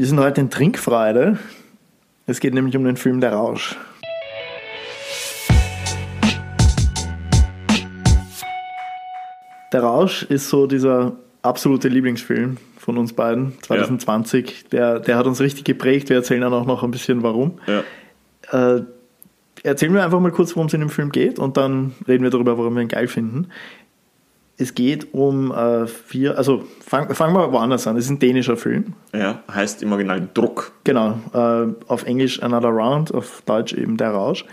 Wir sind heute in Trinkfreude. Es geht nämlich um den Film Der Rausch. Der Rausch ist so dieser absolute Lieblingsfilm von uns beiden, 2020. Ja. Der, der hat uns richtig geprägt. Wir erzählen dann auch noch ein bisschen warum. Ja. Äh, erzählen wir einfach mal kurz, worum es in dem Film geht und dann reden wir darüber, warum wir ihn geil finden. Es geht um äh, vier, also fangen fang wir woanders an. Es ist ein dänischer Film. Ja, heißt im Original Druck. Genau, äh, auf Englisch Another Round, auf Deutsch eben Der Rausch.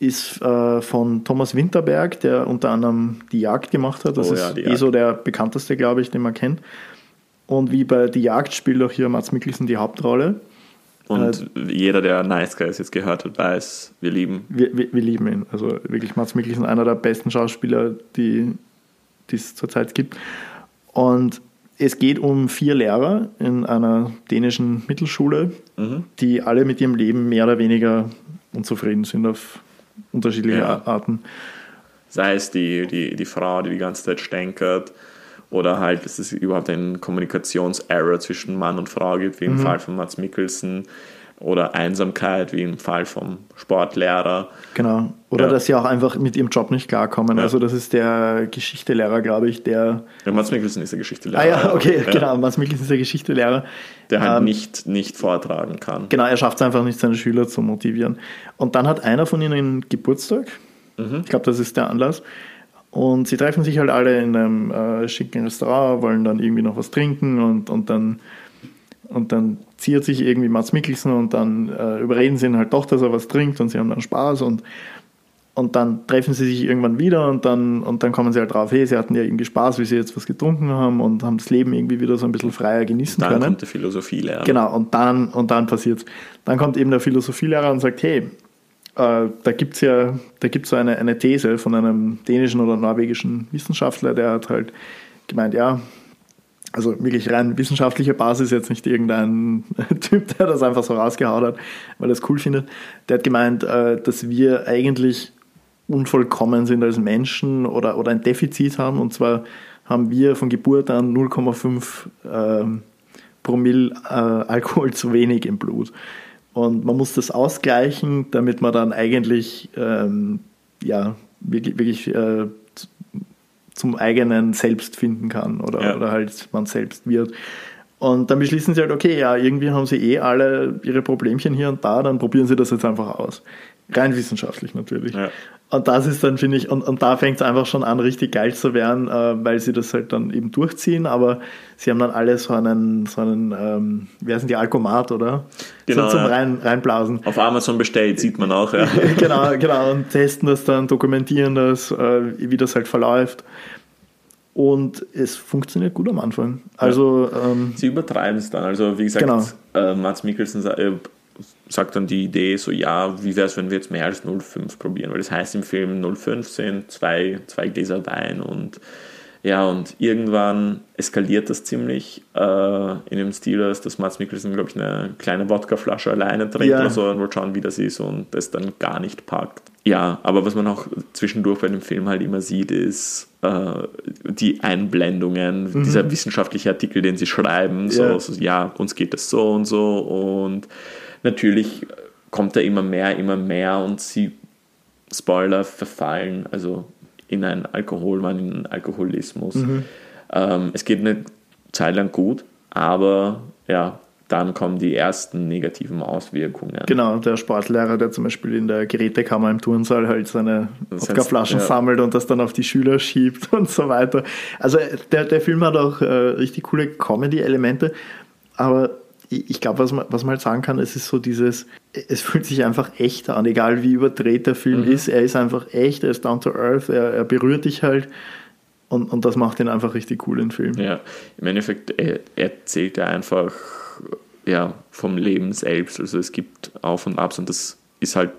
Ist äh, von Thomas Winterberg, der unter anderem Die Jagd gemacht hat. Das oh, ist ja, eh so der bekannteste, glaube ich, den man kennt. Und wie bei Die Jagd spielt auch hier Mats Mikkelsen die Hauptrolle. Und äh, jeder, der Nice Guys jetzt gehört hat, weiß, wir lieben. Wir, wir, wir lieben ihn. Also wirklich Mats Mikkelsen, einer der besten Schauspieler, die es zurzeit gibt. Und es geht um vier Lehrer in einer dänischen Mittelschule, mhm. die alle mit ihrem Leben mehr oder weniger unzufrieden sind auf unterschiedliche ja. Arten. Sei es die, die, die Frau, die die ganze Zeit stänkert, oder halt, dass es überhaupt einen Kommunikationserror zwischen Mann und Frau gibt, wie im mhm. Fall von Mats Mikkelsen, oder Einsamkeit, wie im Fall vom Sportlehrer. Genau. Oder ja. dass sie auch einfach mit ihrem Job nicht klarkommen. Ja. Also das ist der Geschichtelehrer, glaube ich, der... Ja, Mats Mikkelsen ist der Geschichtelehrer. Ah ja, okay, ja. genau. Mats Mikkelsen ist der Geschichtelehrer. Der halt ähm, nicht, nicht vortragen kann. Genau, er schafft es einfach nicht, seine Schüler zu motivieren. Und dann hat einer von ihnen Geburtstag. Mhm. Ich glaube, das ist der Anlass. Und sie treffen sich halt alle in einem äh, schicken Restaurant, wollen dann irgendwie noch was trinken und, und dann und dann ziert sich irgendwie Mats Mikkelsen und dann äh, überreden sie ihn halt doch, dass er was trinkt und sie haben dann Spaß und, und dann treffen sie sich irgendwann wieder und dann, und dann kommen sie halt drauf, hey, sie hatten ja irgendwie Spaß, wie sie jetzt was getrunken haben und haben das Leben irgendwie wieder so ein bisschen freier genießen dann können. Dann kommt der Philosophielehrer. Genau, und dann, und dann passiert Dann kommt eben der Philosophielehrer und sagt, hey, äh, da gibt es ja, da gibt so eine, eine These von einem dänischen oder norwegischen Wissenschaftler, der hat halt gemeint, ja, also wirklich rein wissenschaftliche Basis, jetzt nicht irgendein Typ, der das einfach so rausgehauen hat, weil er es cool findet. Der hat gemeint, äh, dass wir eigentlich unvollkommen sind als Menschen oder, oder ein Defizit haben. Und zwar haben wir von Geburt an 0,5 ähm, Promille äh, Alkohol zu wenig im Blut. Und man muss das ausgleichen, damit man dann eigentlich ähm, ja, wirklich, wirklich äh, zum eigenen Selbst finden kann oder, ja. oder halt man selbst wird. Und dann beschließen sie halt, okay, ja, irgendwie haben sie eh alle ihre Problemchen hier und da, dann probieren sie das jetzt einfach aus. Rein wissenschaftlich natürlich. Ja. Und das ist dann, finde ich, und, und da fängt es einfach schon an, richtig geil zu werden, äh, weil sie das halt dann eben durchziehen, aber sie haben dann alle so einen, so einen ähm, wie heißen die, Alkomat, oder? Genau. So zum Rein, Reinblasen. Auf Amazon bestellt, sieht man auch, ja. genau, genau, und testen das dann, dokumentieren das, äh, wie das halt verläuft. Und es funktioniert gut am Anfang. Also, ja. ähm, Sie übertreiben es dann. Also, wie gesagt, genau. äh, Mats Mikkelsen äh, sagt dann die Idee so, ja, wie wäre es, wenn wir jetzt mehr als 0,5 probieren? Weil das heißt im Film 0,15, zwei, zwei Gläser Wein und ja, und irgendwann eskaliert das ziemlich äh, in dem Stil, dass Mats Mikkelsen, glaube ich, eine kleine Wodkaflasche alleine trinkt ja. oder so und will schauen, wie das ist und das dann gar nicht packt. Ja, aber was man auch zwischendurch bei dem Film halt immer sieht, ist äh, die Einblendungen, mhm. dieser wissenschaftliche Artikel, den sie schreiben, so, ja. so, ja, uns geht das so und so und natürlich kommt da immer mehr, immer mehr und sie, Spoiler, verfallen, also in einen Alkoholmann, in einen Alkoholismus. Mhm. Ähm, es geht eine Zeit lang gut, aber ja, dann kommen die ersten negativen Auswirkungen. Genau, der Sportlehrer, der zum Beispiel in der Gerätekammer im Turnsaal halt seine Wodkaflaschen ja. sammelt und das dann auf die Schüler schiebt und so weiter. Also der, der Film hat auch äh, richtig coole Comedy-Elemente, aber ich glaube, was man, was man halt sagen kann, es ist so dieses, es fühlt sich einfach echt an, egal wie überdreht der Film mhm. ist, er ist einfach echt, er ist down to earth, er, er berührt dich halt und, und das macht ihn einfach richtig cool, den Film. Ja, im Endeffekt er, erzählt er einfach ja, vom Leben selbst, also es gibt Auf und Abs und das ist halt,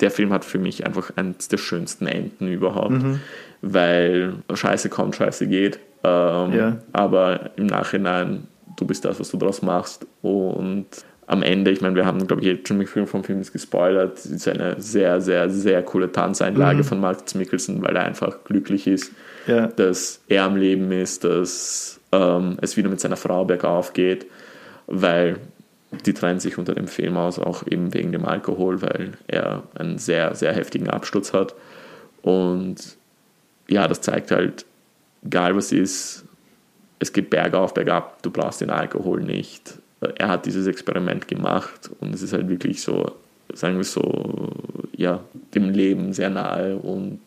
der Film hat für mich einfach eines der schönsten Enden überhaupt, mhm. weil Scheiße kommt, Scheiße geht, ähm, ja. aber im Nachhinein du bist das, was du daraus machst. Und am Ende, ich meine, wir haben, glaube ich, jetzt schon viel vom Film gespoilert, es ist eine sehr, sehr, sehr coole Tanzeinlage mhm. von Max Mikkelsen, weil er einfach glücklich ist, ja. dass er am Leben ist, dass ähm, es wieder mit seiner Frau bergauf geht. weil die trennen sich unter dem Film aus, auch eben wegen dem Alkohol, weil er einen sehr, sehr heftigen Absturz hat. Und ja, das zeigt halt, egal was ist, es geht bergauf, bergab, du brauchst den Alkohol nicht. Er hat dieses Experiment gemacht und es ist halt wirklich so, sagen wir so, ja, dem Leben sehr nahe und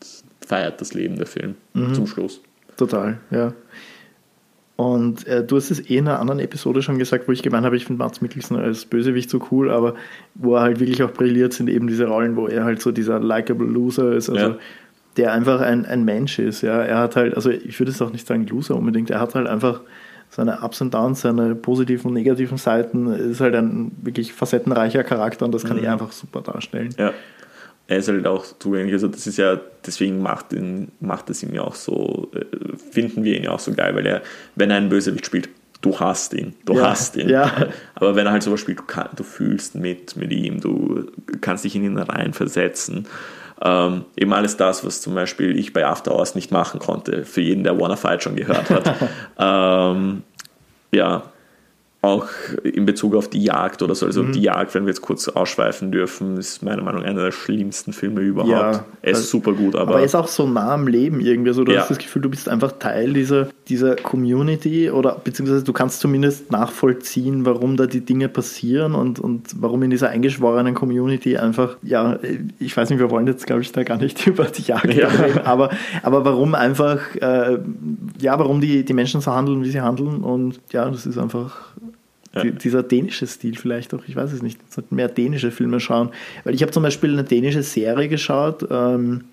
feiert das Leben der Film mhm. zum Schluss. Total, ja. Und äh, du hast es eh in einer anderen Episode schon gesagt, wo ich gemeint habe, ich finde Mats Mikkelsen als Bösewicht so cool, aber wo er halt wirklich auch brilliert, sind eben diese Rollen, wo er halt so dieser likable Loser ist, also ja. Der einfach ein, ein Mensch ist. Ja, er hat halt, also ich würde es auch nicht sagen Loser unbedingt, er hat halt einfach seine Ups und Downs, seine positiven und negativen Seiten, ist halt ein wirklich facettenreicher Charakter und das kann mhm. er einfach super darstellen. Ja er ist halt auch zugänglich. Also das ist ja, deswegen macht, ihn, macht es ihm ja auch so, äh, finden wir ihn ja auch so geil, weil er, wenn er einen Bösewicht spielt, du hast ihn, du ja, hast ihn. Ja. Aber wenn er halt sowas spielt, du, kann, du fühlst mit, mit ihm, du kannst dich in ihn reinversetzen. Ähm, eben alles das, was zum Beispiel ich bei After Hours nicht machen konnte, für jeden, der Wanna Fight schon gehört hat. ähm, ja, auch in Bezug auf die Jagd oder so. Also mhm. die Jagd, wenn wir jetzt kurz ausschweifen dürfen, ist meiner Meinung nach einer der schlimmsten Filme überhaupt. Ja, er ist super gut, aber. Aber er ist auch so nah am Leben irgendwie. Also du ja. hast das Gefühl, du bist einfach Teil dieser, dieser Community oder beziehungsweise du kannst zumindest nachvollziehen, warum da die Dinge passieren und, und warum in dieser eingeschworenen Community einfach, ja, ich weiß nicht, wir wollen jetzt, glaube ich, da gar nicht über die Jagd ja. reden, aber, aber warum einfach, äh, ja, warum die, die Menschen so handeln, wie sie handeln und ja, das ist einfach dieser dänische Stil vielleicht auch, ich weiß es nicht, mehr dänische Filme schauen. Weil ich habe zum Beispiel eine dänische Serie geschaut, ähm,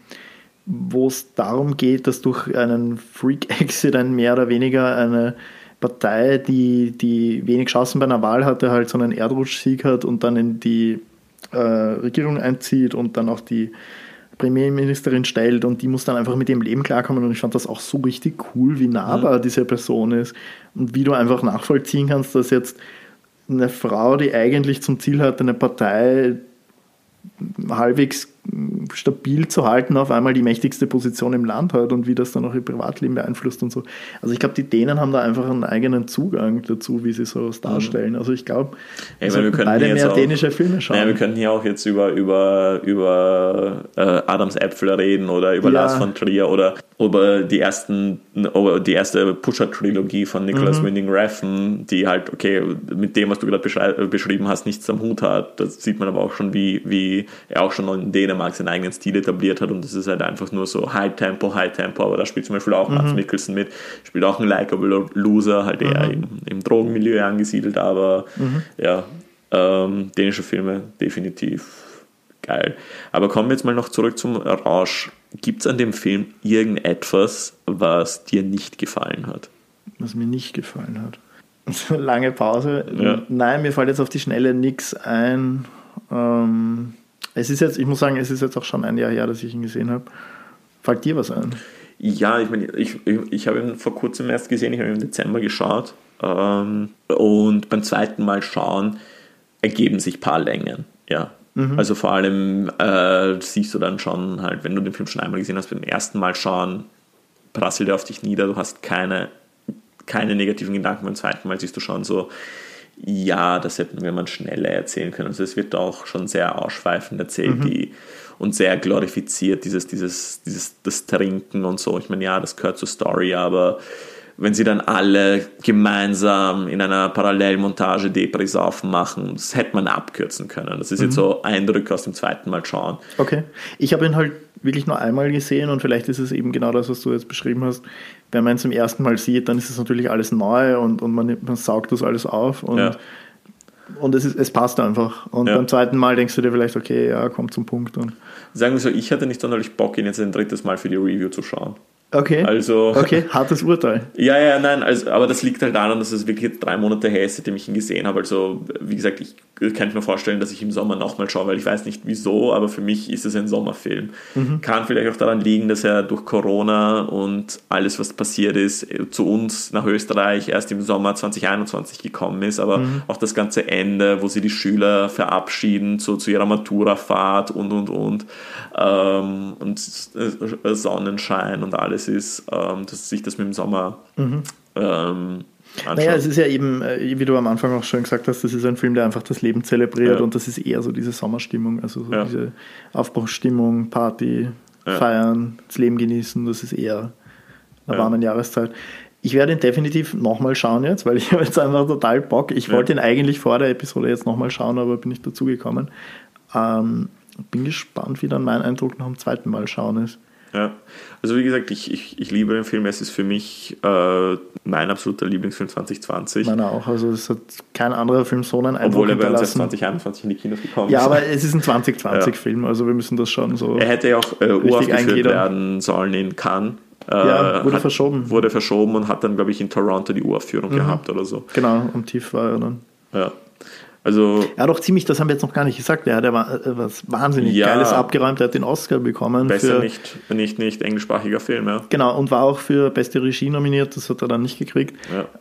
wo es darum geht, dass durch einen Freak-Accident mehr oder weniger eine Partei, die, die wenig Chancen bei einer Wahl hatte, halt so einen Erdrutschsieg hat und dann in die äh, Regierung einzieht und dann auch die Premierministerin stellt und die muss dann einfach mit ihrem Leben klarkommen und ich fand das auch so richtig cool, wie nahbar mhm. diese Person ist und wie du einfach nachvollziehen kannst, dass jetzt eine Frau, die eigentlich zum Ziel hat, eine Partei halbwegs stabil zu halten, auf einmal die mächtigste Position im Land hat und wie das dann auch ihr Privatleben beeinflusst und so. Also ich glaube, die Dänen haben da einfach einen eigenen Zugang dazu, wie sie sowas darstellen. Also ich glaube, wir können beide mehr auch, dänische Filme schauen. Ja, wir könnten hier auch jetzt über, über, über äh, Adams Äpfel reden oder über ja. Lars von Trier oder über die ersten, über die erste Pusher-Trilogie von Nicholas mhm. Winding Refn, die halt, okay, mit dem, was du gerade beschrieben hast, nichts am Hut hat. Das sieht man aber auch schon, wie, wie er auch schon in Dänemark seinen eigenen Stil etabliert hat und das ist halt einfach nur so High Tempo, High Tempo, aber da spielt zum Beispiel auch mhm. Mats Mikkelsen mit, spielt auch ein likable Loser, halt eher mhm. im, im, Drogenmilieu angesiedelt, aber mhm. ja, ähm, dänische Filme definitiv geil. Aber kommen wir jetzt mal noch zurück zum Rausch. Gibt es an dem Film irgendetwas, was dir nicht gefallen hat? Was mir nicht gefallen hat. Lange Pause. Ja. Nein, mir fällt jetzt auf die Schnelle nichts ein. Ähm, es ist jetzt, ich muss sagen, es ist jetzt auch schon ein Jahr her, dass ich ihn gesehen habe. Fällt dir was ein? Ja, ich meine, ich, ich, ich habe ihn vor kurzem erst gesehen, ich habe ihn im Dezember geschaut. Ähm, und beim zweiten Mal schauen ergeben sich ein paar Längen. Ja, Mhm. Also vor allem äh, siehst du dann schon halt, wenn du den Film schon einmal gesehen hast, beim ersten Mal schauen, prasselt er auf dich nieder, du hast keine, keine negativen Gedanken, beim zweiten Mal siehst du schon so, ja, das hätten wir mal schneller erzählen können. Also es wird auch schon sehr ausschweifend erzählt mhm. die, und sehr glorifiziert, dieses, dieses, dieses, das Trinken und so. Ich meine, ja, das gehört zur Story, aber wenn sie dann alle gemeinsam in einer Parallelmontage Depris aufmachen, das hätte man abkürzen können. Das ist mhm. jetzt so Eindrücke aus dem zweiten Mal schauen. Okay. Ich habe ihn halt wirklich nur einmal gesehen und vielleicht ist es eben genau das, was du jetzt beschrieben hast. Wenn man ihn zum ersten Mal sieht, dann ist es natürlich alles neu und, und man, man saugt das alles auf und, ja. und es, ist, es passt einfach. Und ja. beim zweiten Mal denkst du dir vielleicht, okay, ja, kommt zum Punkt. Und Sagen wir so, ich hatte nicht sonderlich Bock, ihn jetzt ein drittes Mal für die Review zu schauen. Okay. Also, okay, hartes Urteil. Ja, ja, nein, also, aber das liegt halt daran, dass es wirklich drei Monate her ist, seitdem ich ihn gesehen habe. Also, wie gesagt, ich kann mir vorstellen, dass ich im Sommer nochmal schaue, weil ich weiß nicht wieso, aber für mich ist es ein Sommerfilm. Mhm. Kann vielleicht auch daran liegen, dass er durch Corona und alles, was passiert ist, zu uns nach Österreich erst im Sommer 2021 gekommen ist, aber mhm. auch das ganze Ende, wo sie die Schüler verabschieden zu, zu ihrer Maturafahrt und und und ähm, und Sonnenschein und alles ist, ähm, dass sich das mit dem Sommer mhm. ähm, anschauen. Naja, es ist ja eben, äh, wie du am Anfang auch schon gesagt hast, das ist ein Film, der einfach das Leben zelebriert Ja. und das ist eher so diese Sommerstimmung, also so Ja. diese Aufbruchsstimmung, Party, Ja. feiern, das Leben genießen, das ist eher einer Ja. warmen Jahreszeit. Ich werde ihn definitiv nochmal schauen jetzt, weil ich habe jetzt einfach total Bock. Ich wollte ihn eigentlich vor der Episode jetzt nochmal schauen, aber bin nicht dazu gekommen. Ähm, bin gespannt, wie dann mein Eindruck nach dem zweiten Mal schauen ist. Ja, also wie gesagt, ich, ich, ich liebe den Film. Es ist für mich äh, mein absoluter Lieblingsfilm 2020. Meiner auch. Also es hat kein anderer Film so einen Eindruck obwohl er bei uns erst hinterlassen. 2021 in die Kinos gekommen Ja, ist. aber es ist ein 2020 Ja. Also wir müssen das schon so. Er hätte ja auch äh, uraufgeführt werden sollen in Cannes. Äh, Ja, wurde hat, verschoben. Mhm. Wurde verschoben und hat dann, glaube ich, in Toronto die Uraufführung gehabt oder so. Genau, am Tief war er dann. Ja. Also, hat auch ziemlich, das haben wir jetzt noch gar nicht gesagt, er hat ja wa- äh, was wahnsinnig Ja. Geiles abgeräumt, er hat den Oscar bekommen. besser für, nicht, nicht, nicht englischsprachiger Film, ja. Genau, und war auch für beste Regie nominiert, das hat er dann nicht gekriegt.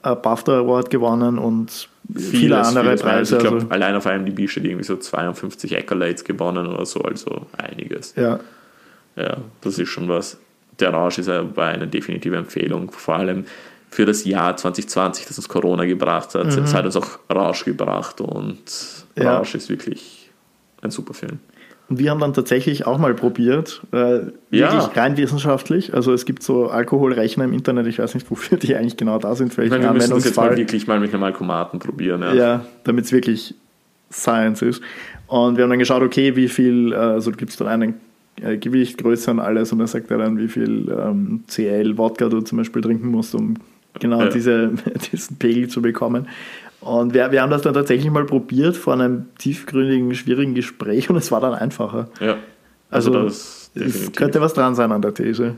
Ja. Äh, BAFTA Award gewonnen und viele andere vieles. Preise. Ich glaube, also, allein auf IMDb steht irgendwie so 52 Accolades gewonnen oder so, also einiges. ja. Ja, das ist schon was. Der Rausch ist aber eine definitive Empfehlung, vor allem für das Jahr 2020, das uns Corona gebracht hat. Es hat uns auch Rausch gebracht und Mhm. Ja. Rausch ist wirklich ein super Film. Und wir haben dann tatsächlich auch mal probiert, äh, Ja. wirklich rein wissenschaftlich. Also es gibt so Alkoholrechner im Internet, ich weiß nicht, wofür die eigentlich genau da sind, für Ich meine, wir müssen das jetzt mal wirklich mal mit einem Alkomaten probieren. Ja. Ja, damit es wirklich Science ist. Und wir haben dann geschaut, okay, wie viel, äh, also gibt es dann einen äh, Gewicht, Größe und alles und dann sagt er dann, wie viel ähm, CL Wodka du zum Beispiel trinken musst, um genau Ja. diese, diesen Pegel zu bekommen. Und wir, wir haben das dann tatsächlich mal probiert vor einem tiefgründigen, schwierigen Gespräch und es war dann einfacher. Ja. Also, das es könnte was dran sein an der These.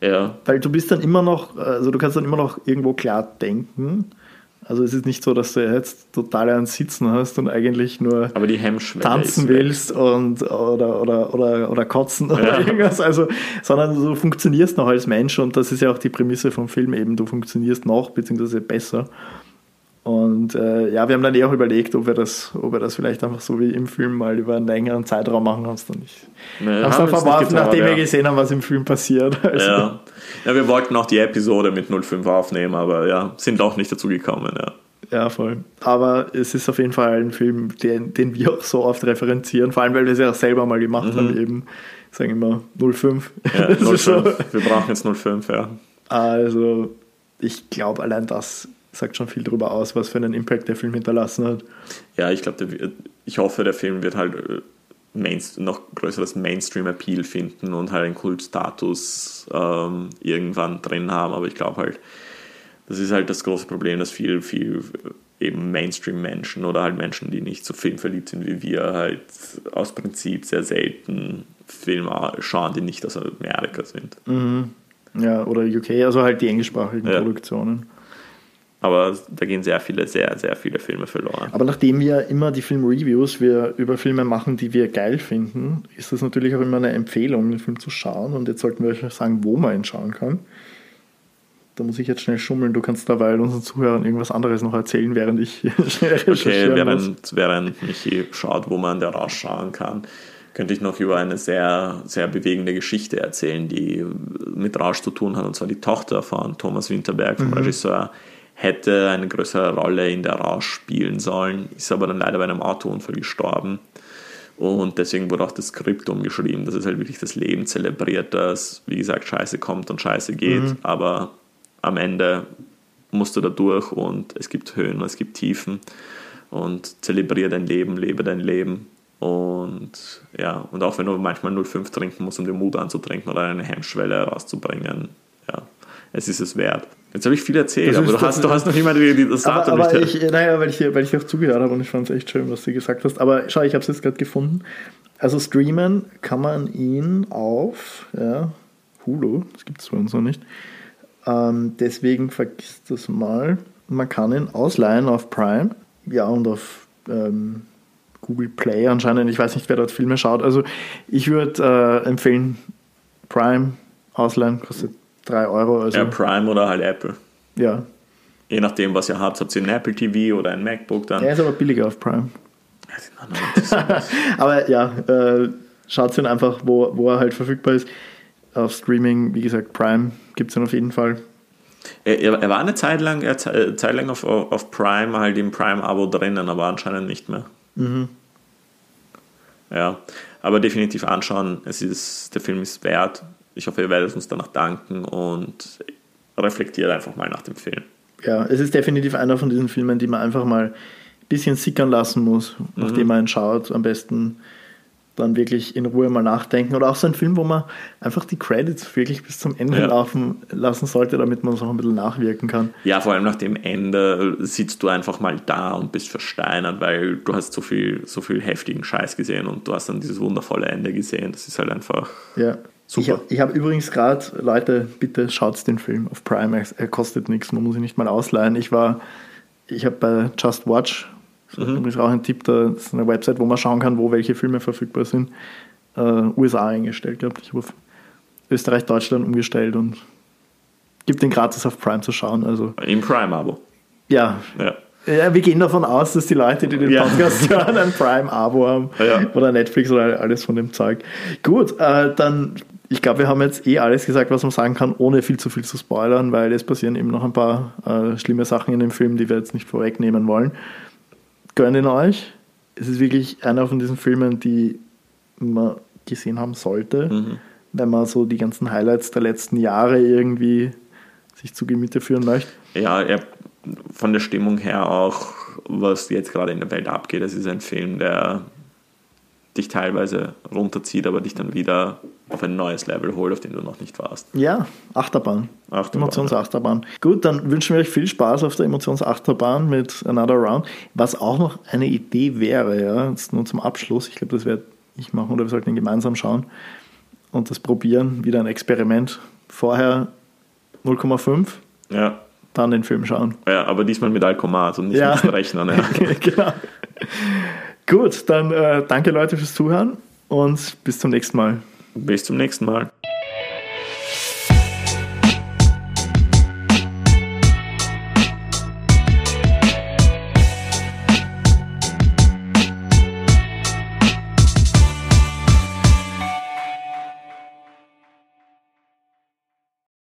ja. Weil du bist dann immer noch, also du kannst dann immer noch irgendwo klar denken. Also es ist nicht so, dass du jetzt total ans Sitzen hast und eigentlich nur Aber die Hemmschwelle tanzen willst und oder, oder, oder, oder kotzen oder Ja. irgendwas. Also, sondern du funktionierst noch als Mensch und das ist ja auch die Prämisse vom Film eben, du funktionierst noch, beziehungsweise besser. Und äh, ja, wir haben dann eh auch überlegt, ob wir das, ob wir das vielleicht einfach so wie im Film mal über einen längeren Zeitraum machen, haben es dann nicht. Nee, Haben es dann verworfen, nachdem ja. wir gesehen haben, was im Film passiert. Also, Ja. ja, wir wollten auch die Episode mit 05 aufnehmen, aber ja, sind auch nicht dazu gekommen. Ja. Ja, voll. Aber es ist auf jeden Fall ein Film, den, den wir auch so oft referenzieren, vor allem weil wir es ja auch selber mal gemacht haben, eben sagen immer 05. Mhm. Ja, Das ist 05. Wir brauchen jetzt 05, ja. Also, ich glaube, allein das sagt schon viel darüber aus, was für einen Impact der Film hinterlassen hat. Ja, ich glaube, ich hoffe, der Film wird halt äh, Mainst noch größeres Mainstream-Appeal finden und halt einen Kultstatus ähm, irgendwann drin haben. Aber ich glaube halt, das ist halt das große Problem, dass viel, viel äh, eben Mainstream-Menschen oder halt Menschen, die nicht so filmverliebt sind wie wir, halt aus Prinzip sehr selten Filme schauen, die nicht aus Amerika sind. Ja, oder UK, also halt die englischsprachigen Ja. Produktionen. Aber da gehen sehr viele, sehr, sehr viele Filme verloren. Aber nachdem wir immer die Filmreviews wir über Filme machen, die wir geil finden, ist das natürlich auch immer eine Empfehlung, den Film zu schauen. Und jetzt sollten wir euch sagen, wo man ihn schauen kann. Da muss ich jetzt schnell schummeln. Du kannst dabei unseren Zuhörern irgendwas anderes noch erzählen, während ich schnell Okay, während, während Michi schaut, wo man da rausschauen kann, könnte ich noch über eine sehr, sehr bewegende Geschichte erzählen, die mit Rausch zu tun hat. Und zwar die Tochter von Thomas Winterberg, vom Regisseur, hätte eine größere Rolle in der Rausch spielen sollen, ist aber dann leider bei einem Autounfall gestorben. Und deswegen wurde auch das Skript umgeschrieben, dass es halt wirklich das Leben zelebriert, dass, wie gesagt, Scheiße kommt und Scheiße geht, aber am Ende musst du da durch und es gibt Höhen und es gibt Tiefen und zelebriere dein Leben, lebe dein Leben. Und ja, und auch wenn du manchmal 0,5 trinken musst, um den Mut anzutrinken oder eine Hemmschwelle rauszubringen, ja, es ist es wert. Jetzt habe ich viel erzählt, aber du hast, du hast noch die, die, das Aber, Datum aber nicht. ich, naja, weil ich, weil ich auch zugehört habe und ich fand es echt schön, was du gesagt hast. Aber schau, ich habe es jetzt gerade gefunden. Also streamen kann man ihn auf ja, Hulu, das gibt es bei uns noch nicht. Ähm, deswegen vergisst das mal. Man kann ihn ausleihen auf Prime, ja, und auf ähm, Google Play anscheinend. Ich weiß nicht, wer dort Filme schaut. Also ich würde äh, empfehlen, Prime ausleihen, kostet 3 Euro. Also, ja, Prime oder halt Apple. ja. Je nachdem, was ihr habt, habt ihr ein Apple TV oder ein MacBook dann. Er ist aber billiger auf Prime. Aber ja, äh, schaut ihn einfach, wo, wo er halt verfügbar ist. Auf Streaming, wie gesagt, Prime gibt es ihn auf jeden Fall. Er, er, war eine Zeit lang, er, Zeit lang auf, auf Prime, halt im Prime-Abo drinnen, aber anscheinend nicht mehr. Mhm. Ja, aber definitiv anschauen. Es ist, der Film ist wert. Ich hoffe, ihr werdet uns danach danken und reflektiert einfach mal nach dem Film. Ja, es ist definitiv einer von diesen Filmen, die man einfach mal ein bisschen sickern lassen muss, nachdem mhm. man ihn schaut. Am besten dann wirklich in Ruhe mal nachdenken. Oder auch so ein Film, wo man einfach die Credits wirklich bis zum Ende ja. laufen lassen sollte, damit man es auch ein bisschen nachwirken kann. Ja, vor allem nach dem Ende sitzt du einfach mal da und bist versteinert, weil du hast so viel, so viel heftigen Scheiß gesehen und du hast dann dieses wundervolle Ende gesehen. Das ist halt einfach. Ja. Super. Ich, ich habe übrigens gerade, Leute, bitte schaut den Film auf Prime. Er kostet nichts, man muss ihn nicht mal ausleihen. Ich war, ich habe bei Just Watch Mhm. Übrigens auch ein Tipp, da ist eine Website, wo man schauen kann, wo welche Filme verfügbar sind. Äh, USA eingestellt, glaube ich. auf Österreich, Deutschland umgestellt und gibt den gratis auf Prime zu schauen. Also, Im Prime-Abo. Ja. ja. Ja, wir gehen davon aus, dass die Leute, die den ja. Podcast hören, ein Prime-Abo haben ja. oder Netflix oder alles von dem Zeug. Gut, äh, dann, ich glaube, wir haben jetzt eh alles gesagt, was man sagen kann, ohne viel zu viel zu spoilern, weil es passieren eben noch ein paar äh, schlimme Sachen in dem Film, die wir jetzt nicht vorwegnehmen wollen gönne ihn euch. Es ist wirklich einer von diesen Filmen, die man gesehen haben sollte, mhm. wenn man so die ganzen Highlights der letzten Jahre irgendwie sich zu Gemüte führen möchte. Ja, er, von der Stimmung her auch, was jetzt gerade in der Welt abgeht. Es ist ein Film, der dich teilweise runterzieht, aber dich dann wieder auf ein neues Level holt, auf dem du noch nicht warst. Ja, Achterbahn. Achterbahn Emotionsachterbahn. Gut, dann wünschen wir euch viel Spaß auf der Emotionsachterbahn mit Another Round. Was auch noch eine Idee wäre, ja, jetzt nur zum Abschluss, ich glaube, das werde ich machen oder wir sollten ihn gemeinsam schauen und das probieren, wieder ein Experiment. Vorher 0,5. Ja. Dann den Film schauen. Ja, aber diesmal mit Alkomat und nicht ja. mit Rechnern. Ja. genau. Gut, dann äh, danke Leute fürs Zuhören und bis zum nächsten Mal. Bis zum nächsten Mal.